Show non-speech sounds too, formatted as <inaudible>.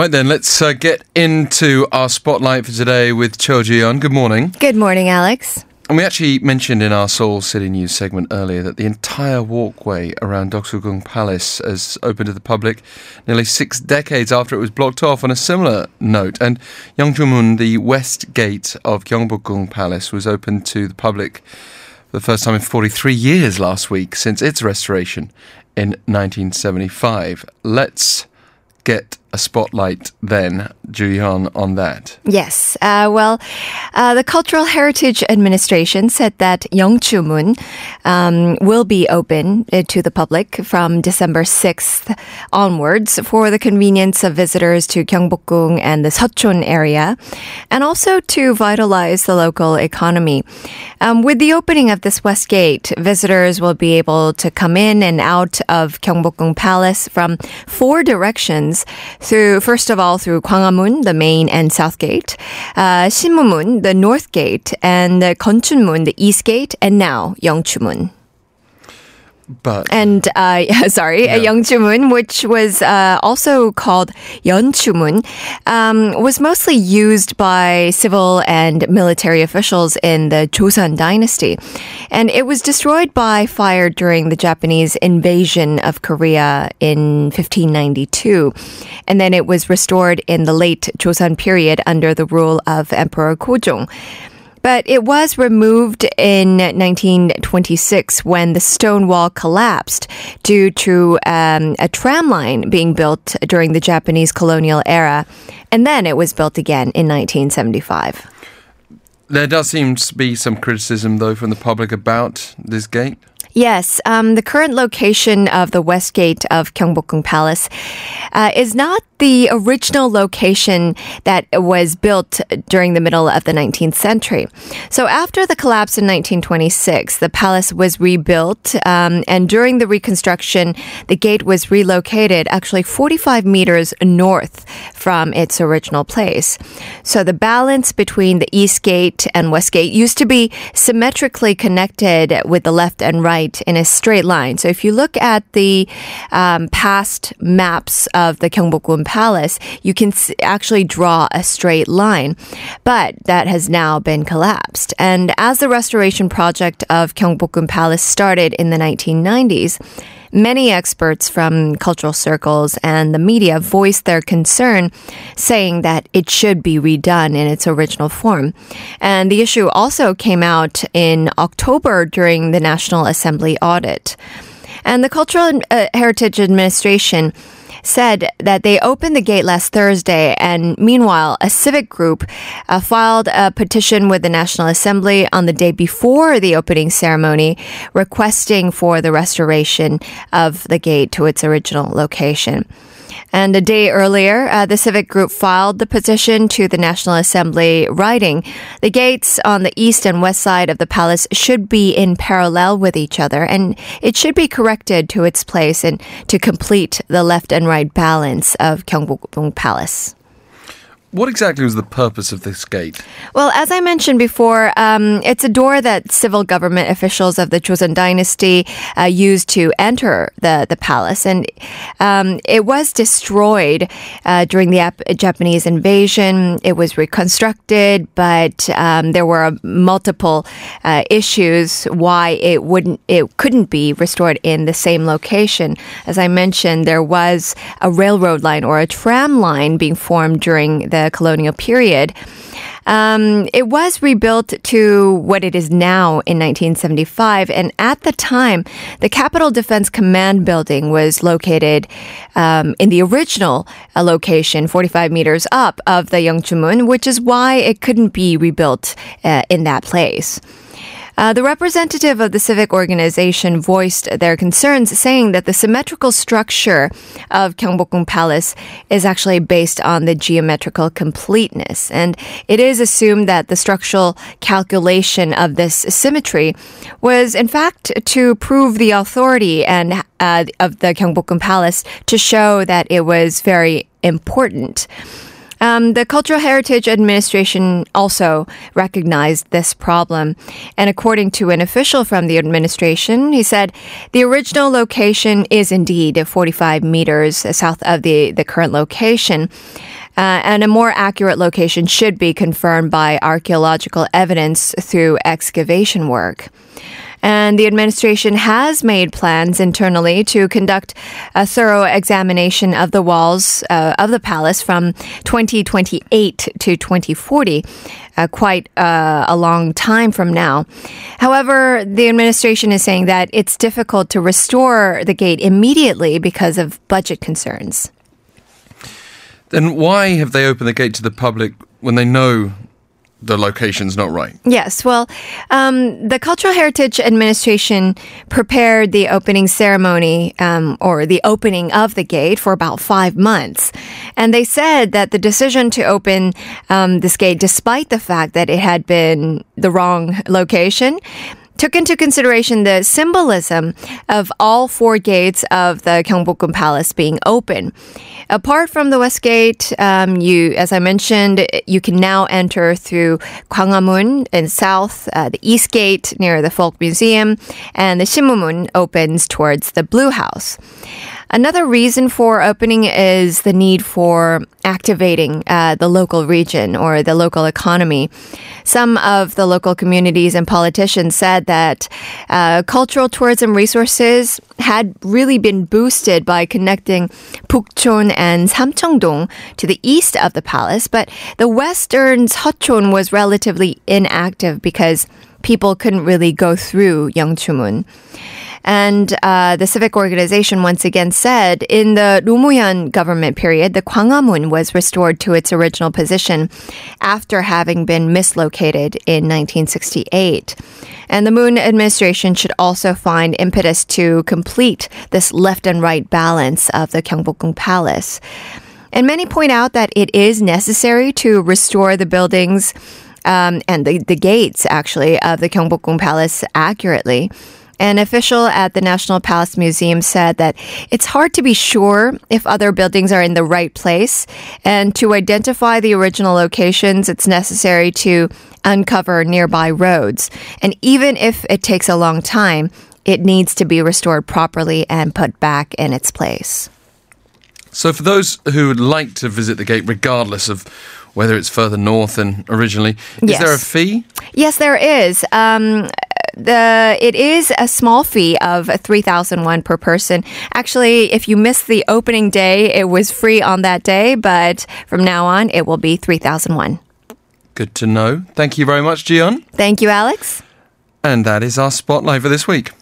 Right then, let's uh, get into our spotlight for today with Cho Ji-yeon. Good morning. Good morning, Alex. And we actually mentioned in our Seoul City News segment earlier that the entire walkway around Deoksugung Palace has opened to the public nearly six decades after it was blocked off on a similar note. And Yeongchumun, the west gate of Gyeongbokgung Palace, was opened to the public for the first time in 43 years last week since its restoration in 1975. Let's get a spotlight then, Ju-yeon, on that? Yes. Uh, well, uh, the Cultural Heritage Administration said that Yeongchumun um, will be open uh, to the public from December 6th onwards for the convenience of visitors to Gyeongbokgung and the Seocheon area, and also to vitalize the local economy. Um, with the opening of this west gate, visitors will be able to come in and out of Gyeongbokgung Palace from four directions through, first of all, through Gwanghwamun, the main and south gate, uh, the north gate, and uh, the east gate, and now Yeongchumun. But And uh, <laughs> sorry, Yeah. Yeongchumun, which was uh, also called Yeonchumun, um, was mostly used by civil and military officials in the Joseon dynasty, and it was destroyed by fire during the Japanese invasion of Korea in 1592, and then it was restored in the late Joseon period under the rule of Emperor Gojong. But it was removed in 1926 when the stone wall collapsed due to um, a tram line being built during the Japanese colonial era. And then it was built again in 1975. there does seem to be some criticism, though, from the public about this gate. Yes, um, the current location of the west gate of Gyeongbokgung Palace uh, is not the original location that was built during the middle of the 19th century. So after the collapse in 1926, the palace was rebuilt, um, and during the reconstruction, the gate was relocated actually 45 meters north from its original place. So the balance between the east gate and west gate used to be symmetrically connected with the left and right in a straight line. So if you look at the um, past maps of the Gyeongbokgung Palace, you can actually draw a straight line, but that has now been collapsed. And as the restoration project of Gyeongbokgung Palace started in the 1990s, Many experts from cultural circles and the media voiced their concern, saying that it should be redone in its original form. And the issue also came out in October during the National Assembly audit. And the Cultural uh, Heritage Administration said that they opened the gate last Thursday, and meanwhile, a civic group uh, filed a petition with the National Assembly on the day before the opening ceremony, requesting for the restoration of the gate to its original location. And a day earlier, uh, the civic group filed the petition to the National Assembly, writing, The gates on the east and west side of the palace should be in parallel with each other, and it should be corrected to its place and to complete the left and right balance of Gyeongbokgung Palace. What exactly was the purpose of this gate? Well, as I mentioned before, um, it's a door that civil government officials of the Joseon dynasty uh, used to enter the, the palace. And um, it was destroyed uh, during the Ap- Japanese invasion. It was reconstructed, but um, there were multiple uh, issues why it wouldn't, it couldn't be restored in the same location. As I mentioned, there was a railroad line or a tram line being formed during the colonial period. Um, it was rebuilt to what it is now in 1975, and at the time, the Capital Defense Command building was located um, in the original uh, location, 45 meters up of the Yeongchumun, which is why it couldn't be rebuilt uh, in that place. Uh, the representative of the civic organization voiced their concerns, saying that the symmetrical structure of Gyeongbokgung Palace is actually based on the geometrical completeness, and it is assumed that the structural calculation of this symmetry was, in fact, to prove the authority and uh, of the Gyeongbokgung Palace to show that it was very important. Um, the Cultural Heritage Administration also recognized this problem. And according to an official from the administration, he said the original location is indeed 45 meters south of the, the current location. Uh, and a more accurate location should be confirmed by archaeological evidence through excavation work. And the administration has made plans internally to conduct a thorough examination of the walls uh, of the palace from 2028 to 2040. Uh, quite uh, a long time from now. However, the administration is saying that it's difficult to restore the gate immediately because of budget concerns. Then why have they opened the gate to the public when they know the location's not right. Yes, well, um, the Cultural Heritage Administration prepared the opening ceremony um, or the opening of the gate for about five months. And they said that the decision to open um, this gate, despite the fact that it had been the wrong location, took into consideration the symbolism of all four gates of the Gyeongbokgung Palace being open. Apart from the West Gate, um, you, as I mentioned, you can now enter through Gwanghwamun in south, uh, the East Gate near the Folk Museum, and the Sinmumun opens towards the Blue House. Another reason for opening is the need for activating uh, the local region or the local economy. Some of the local communities and politicians said that uh, cultural tourism resources had really been boosted by connecting Bukchon and Samcheongdong to the east of the palace, but the western Seocheon was relatively inactive because people couldn't really go through Yeongchumun. And uh, the civic organization once again said in the Roh government period, the Gwanghwamun was restored to its original position after having been mislocated in 1968. And the Moon administration should also find impetus to complete this left and right balance of the Gyeongbokgung Palace. And many point out that it is necessary to restore the buildings um, and the, the gates, actually, of the Gyeongbokgung Palace accurately. An official at the National Palace Museum said that it's hard to be sure if other buildings are in the right place. And to identify the original locations, it's necessary to uncover nearby roads. And even if it takes a long time, it needs to be restored properly and put back in its place. So, for those who would like to visit the gate, regardless of whether it's further north than originally, is yes. there a fee? Yes, there is. Um, the it is a small fee of 3001 per person. Actually, if you miss the opening day, it was free on that day, but from now on it will be 3001. Good to know. Thank you very much, Jiyeon. Thank you, Alex. And that is our spotlight for this week.